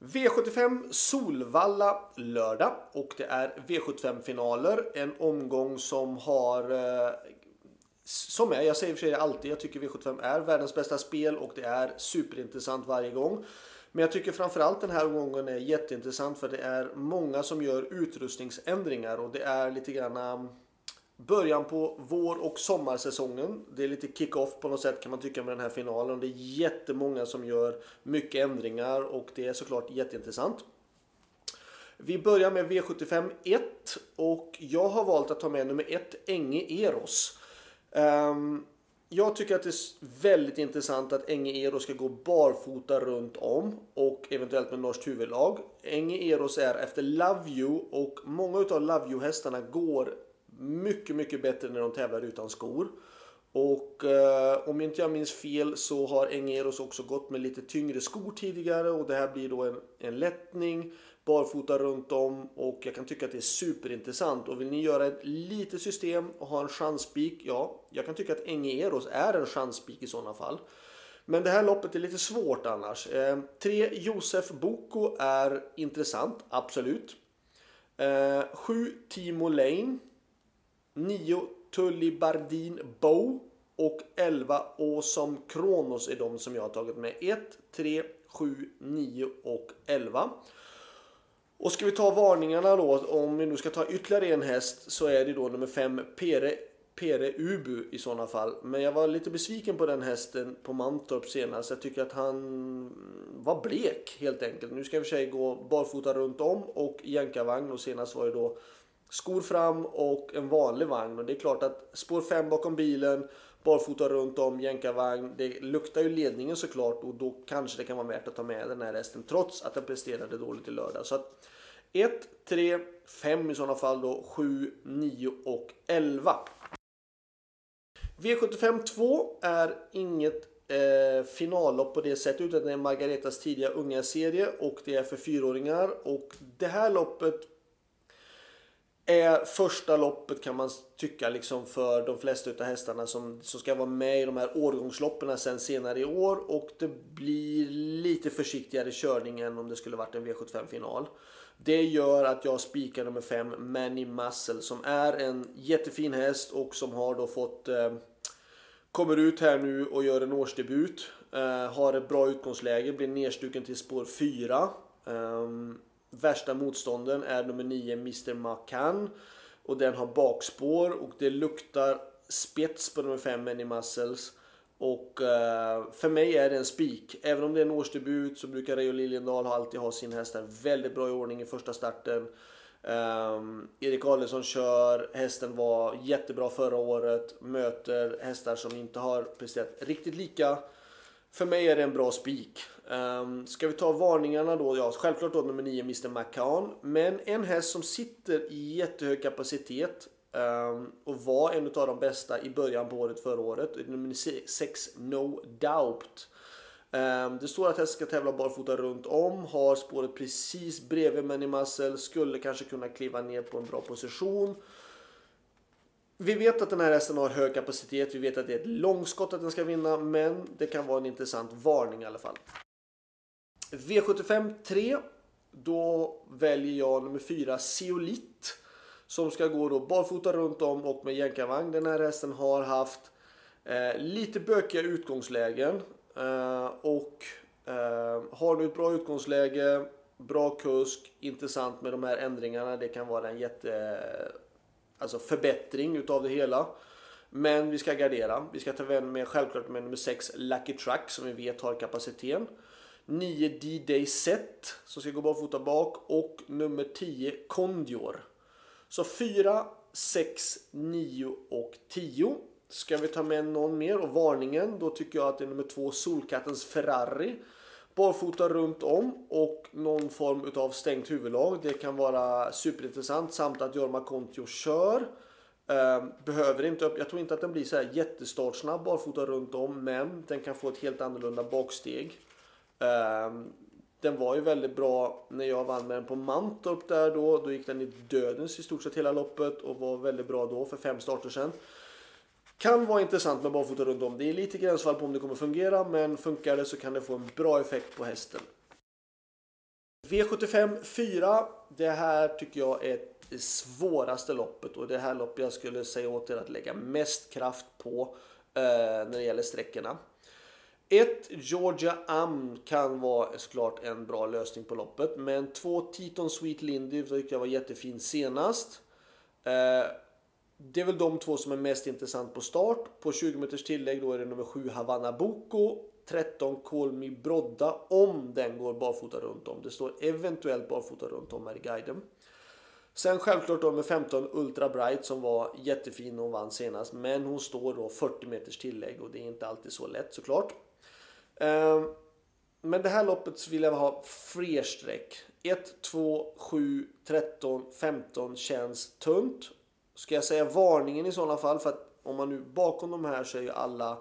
V75 Solvalla lördag och det är V75-finaler. En omgång som har... Eh, som är, jag säger för sig alltid, jag tycker V75 är världens bästa spel och det är superintressant varje gång. Men jag tycker framförallt den här omgången är jätteintressant för det är många som gör utrustningsändringar och det är lite grann eh, början på vår och sommarsäsongen. Det är lite kick-off på något sätt kan man tycka med den här finalen. Det är jättemånga som gör mycket ändringar och det är såklart jätteintressant. Vi börjar med V75 1 och jag har valt att ta med nummer 1 Enge Eros. Ehm, jag tycker att det är väldigt intressant att Enge Eros ska gå barfota runt om och eventuellt med norskt huvudlag. Enge Eros är efter Love You och många av Love You hästarna går mycket, mycket bättre när de tävlar utan skor. Och eh, om inte jag minns fel så har Engeros också gått med lite tyngre skor tidigare och det här blir då en, en lättning, barfota runt om och jag kan tycka att det är superintressant. Och vill ni göra ett litet system och ha en chanspik, ja, jag kan tycka att Engeros är en chanspik i sådana fall. Men det här loppet är lite svårt annars. Eh, Josef Boko är intressant, absolut. Eh, Timo Lane 9 Tully Bardin Bow och 11 Awesome Kronos är de som jag har tagit med. 1, 3, 7, 9 och 11. Och ska vi ta varningarna då, om vi nu ska ta ytterligare en häst så är det då nummer 5 Pere, Pere Ubu i sådana fall. Men jag var lite besviken på den hästen på Mantorp senast. Jag tycker att han var blek helt enkelt. Nu ska vi för sig gå barfota runt om och jänkarvagn och senast var det då skor fram och en vanlig vagn. Och det är klart att spår 5 bakom bilen, barfota runt om, jänkarvagn. Det luktar ju ledningen såklart och då kanske det kan vara värt att ta med den här resten trots att den presterade dåligt i lördag. Så att 1, 3, 5 i sådana fall då, 7, 9 och 11. V75 2 är inget eh, finallopp på det sättet utan det är Margaretas tidiga unga serie och det är för fyraåringar och det här loppet är första loppet kan man tycka liksom för de flesta av hästarna som, som ska vara med i de här årgångsloppen sen senare i år och det blir lite försiktigare körning än om det skulle varit en V75 final. Det gör att jag spikar nummer 5 Manny Muscle som är en jättefin häst och som har då fått eh, kommer ut här nu och gör en årsdebut. Eh, har ett bra utgångsläge, blir nedstuken till spår 4. Värsta motstånden är nummer 9 Mr. Macan. Och den har bakspår och det luktar spets på nummer 5 Many Muscles. Och eh, för mig är det en spik. Även om det är en årsdebut så brukar Reijo Liljendal alltid ha sin häst väldigt bra i ordning i första starten. Um, Erik Adelsson kör, hästen var jättebra förra året, möter hästar som inte har presterat riktigt lika. För mig är det en bra spik. Um, ska vi ta varningarna då? Ja, självklart då nummer 9 Mr. McCown. Men en häst som sitter i jättehög kapacitet um, och var en av de bästa i början på året förra året. Nummer 6 No Doubt. Um, det står att hästen ska tävla barfota runt om. Har spåret precis bredvid Manny Muscle. Skulle kanske kunna kliva ner på en bra position. Vi vet att den här hästen har hög kapacitet. Vi vet att det är ett långskott att den ska vinna. Men det kan vara en intressant varning i alla fall. V75 3. Då väljer jag nummer 4 Seolit. Som ska gå då barfota runt om och med jänkarvagn. Den här hästen har haft eh, lite bökiga utgångslägen. Eh, och eh, har nu ett bra utgångsläge. Bra kusk. Intressant med de här ändringarna. Det kan vara en jätte alltså förbättring utav det hela. Men vi ska gardera. Vi ska ta med självklart med nummer 6 Lucky Truck som vi vet har kapaciteten. 9 D-Day Set som ska gå barfota bak och nummer 10 Kondior. Så 4, 6, 9 och 10. Ska vi ta med någon mer och varningen då tycker jag att det är nummer 2 Solkattens Ferrari. Barfota runt om och någon form utav stängt huvudlag. Det kan vara superintressant samt att Jorma Kontio kör. Ehm, behöver inte upp, jag tror inte att den blir så här jättestartsnabb barfota runt om men den kan få ett helt annorlunda baksteg. Ehm, den var ju väldigt bra när jag vann med den på Mantorp där då. Då gick den i dödens i stort sett hela loppet och var väldigt bra då för fem starter sedan. Kan vara intressant med barfota runt om. Det är lite gränsfall på om det kommer fungera men funkar det så kan det få en bra effekt på hästen. V75 4. Det här tycker jag är det svåraste loppet och det här loppet jag skulle säga åt er att lägga mest kraft på eh, när det gäller sträckorna. Ett Georgia Am kan vara såklart en bra lösning på loppet. Men två Titon Sweet Lindy tycker jag var jättefin senast. Eh, det är väl de två som är mest intressant på start. På 20 meters tillägg då är det nummer 7 Havanna Boko. 13 Kolmi Brodda om den går barfota runt om. Det står eventuellt barfota runt om här i guiden. Sen självklart då med 15 Ultra Bright som var jättefin och vann senast. Men hon står då 40 meters tillägg och det är inte alltid så lätt såklart. Ehm, men det här loppet vill jag ha fler streck. 1, 2, 7, 13, 15 känns tunt. Ska jag säga varningen i sådana fall? För att om man nu bakom de här så är ju alla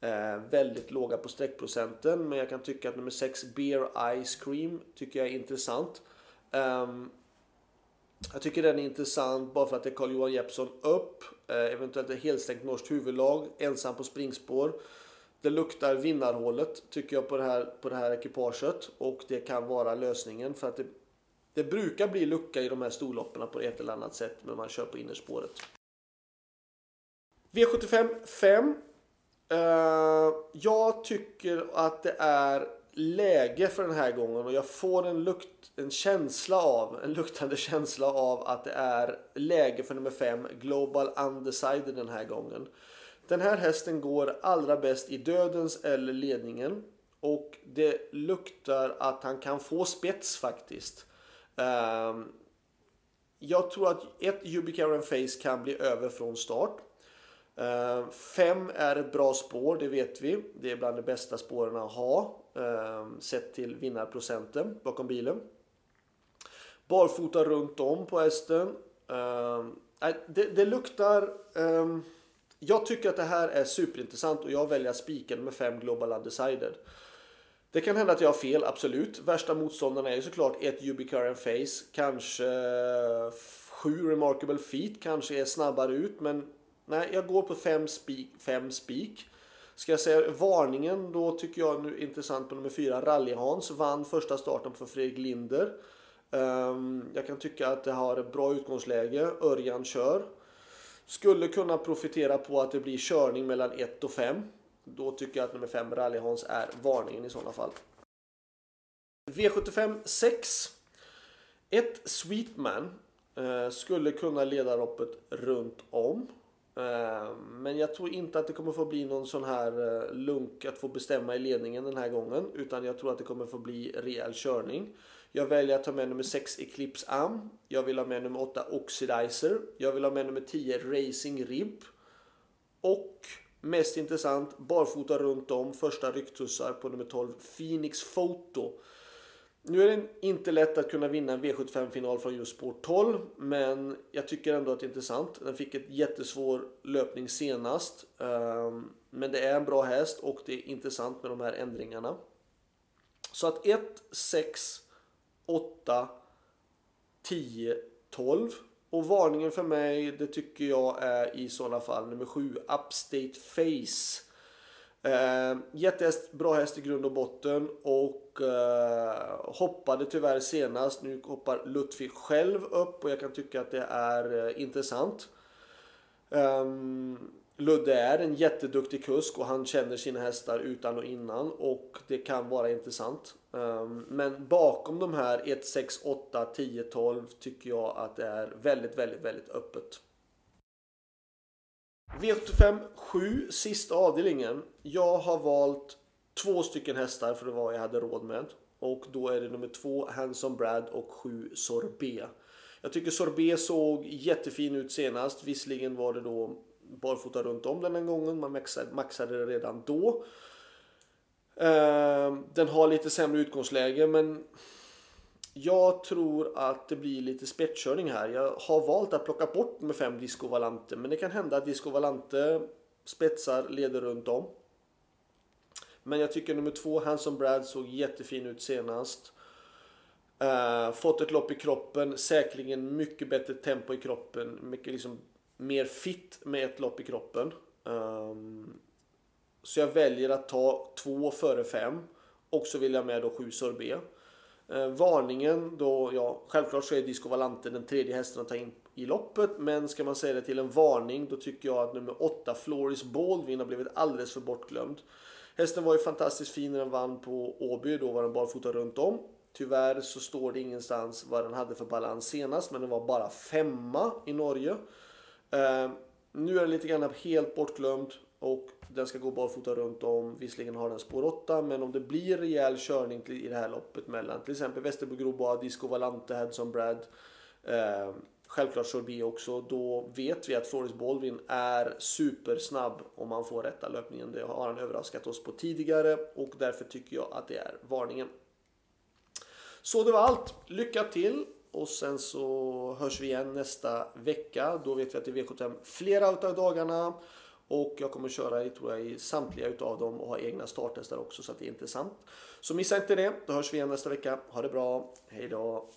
eh, väldigt låga på streckprocenten. Men jag kan tycka att nummer 6 Beer Ice Cream tycker jag är intressant. Um, jag tycker den är intressant bara för att det är Carl-Johan Jeppsson upp. Eh, eventuellt ett helstängt norskt huvudlag. Ensam på springspår. Det luktar vinnarhålet tycker jag på det här, på det här ekipaget. Och det kan vara lösningen för att det, det brukar bli lucka i de här storloppen på ett eller annat sätt när man kör på innerspåret. V75 5. Uh, jag tycker att det är läge för den här gången och jag får en, lukt, en känsla av, en luktande känsla av att det är läge för nummer 5, Global Undecided den här gången. Den här hästen går allra bäst i dödens eller ledningen och det luktar att han kan få spets faktiskt. Um, jag tror att ett Ubicaran Face kan bli över från start. Uh, fem är ett bra spår, det vet vi. Det är bland de bästa spåren att ha. Uh, sett till vinnarprocenten bakom bilen. Barfota runt om på hästen. Uh, det, det, luktar... Um, jag tycker att det här är superintressant och jag väljer spiken med 5 Global Undecided. Det kan hända att jag har fel, absolut. Värsta motståndarna är ju såklart ett Ubicar Face, kanske eh, sju Remarkable Feet, kanske är snabbare ut, men nej, jag går på fem spik. Fem spik. Ska jag säga varningen, då tycker jag nu intressant på nummer fyra. Rally-Hans, vann första starten för Fredrik Linder. Ehm, jag kan tycka att det har ett bra utgångsläge, Örjan kör. Skulle kunna profitera på att det blir körning mellan 1 och 5. Då tycker jag att nummer 5 Rally Hans är varningen i sådana fall. V75 6. Ett Sweetman eh, skulle kunna leda loppet runt om. Eh, men jag tror inte att det kommer få bli någon sån här eh, lunk att få bestämma i ledningen den här gången. Utan jag tror att det kommer få bli rejäl körning. Jag väljer att ta med nummer 6 Eclipse Am. Jag vill ha med nummer 8 Oxidizer. Jag vill ha med nummer 10 Racing Rib. Och mest intressant, barfota runt om, första rycktussar på nummer 12 Phoenix Photo. Nu är det inte lätt att kunna vinna en V75-final från just spår 12, men jag tycker ändå att det är intressant. Den fick ett jättesvår löpning senast, ehm, men det är en bra häst och det är intressant med de här ändringarna. Så att 1, 6, 8, 10, 12. Och varningen för mig, det tycker jag är i sådana fall nummer 7, Upstate Face. Eh, jättehäst, bra häst i grund och botten och eh, hoppade tyvärr senast. Nu hoppar Lutfi själv upp och jag kan tycka att det är eh, intressant. Um, Ludde är en jätteduktig kusk och han känner sina hästar utan och innan och det kan vara intressant. Ehm, men bakom de här 1, 6, 8, 10, 12 tycker jag att det är väldigt, väldigt, väldigt öppet. V85 7, sista avdelningen. Jag har valt två stycken hästar för det var jag hade råd med. Och då är det nummer 2 Hanson Brad och 7 Sorbet. Jag tycker Sorbet såg jättefin ut senast. Visserligen var det då barfota runt om den en gången. Man maxade, maxade det redan då. Eh, den har lite sämre utgångsläge men jag tror att det blir lite spetskörning här. Jag har valt att plocka bort med fem Disco Valante men det kan hända att Disco Valante spetsar leder runt om. Men jag tycker nummer två, Hanson Brad, såg jättefin ut senast. Uh, fått ett lopp i kroppen, säkerligen mycket bättre tempo i kroppen, mycket liksom mer fit med ett lopp i kroppen. Um, så jag väljer att ta två före fem. Och så vill jag med då sju sorbet. Eh, varningen då, ja, självklart så är Disco Valante den tredje hästen att ta in i loppet. Men ska man säga det till en varning då tycker jag att nummer 8 Floris Baldwin har blivit alldeles för bortglömd. Hästen var ju fantastiskt fin när den vann på Åby, då var den barfota runt om. Tyvärr så står det ingenstans vad den hade för balans senast, men den var bara femma i Norge. Eh, nu är den lite grann helt bortglömd och den ska gå barfota runt om. Visserligen har den spår 8, men om det blir rejäl körning i det här loppet mellan till exempel Västerbo Groboa, Disco Valante, Hedson Brad, eh, självklart Sorbi också, då vet vi att Floris Baldwin är supersnabb om man får rätta löpningen. Det har han överraskat oss på tidigare och därför tycker jag att det är varningen. Så det var allt. Lycka till! Och sen så hörs vi igen nästa vecka. Då vet vi att det är V75 flera av dagarna. Och jag kommer köra i, tror jag, i samtliga utav dem och ha egna starthästar också så att det är intressant. Så missa inte det. Då hörs vi igen nästa vecka. Ha det bra. Hej då!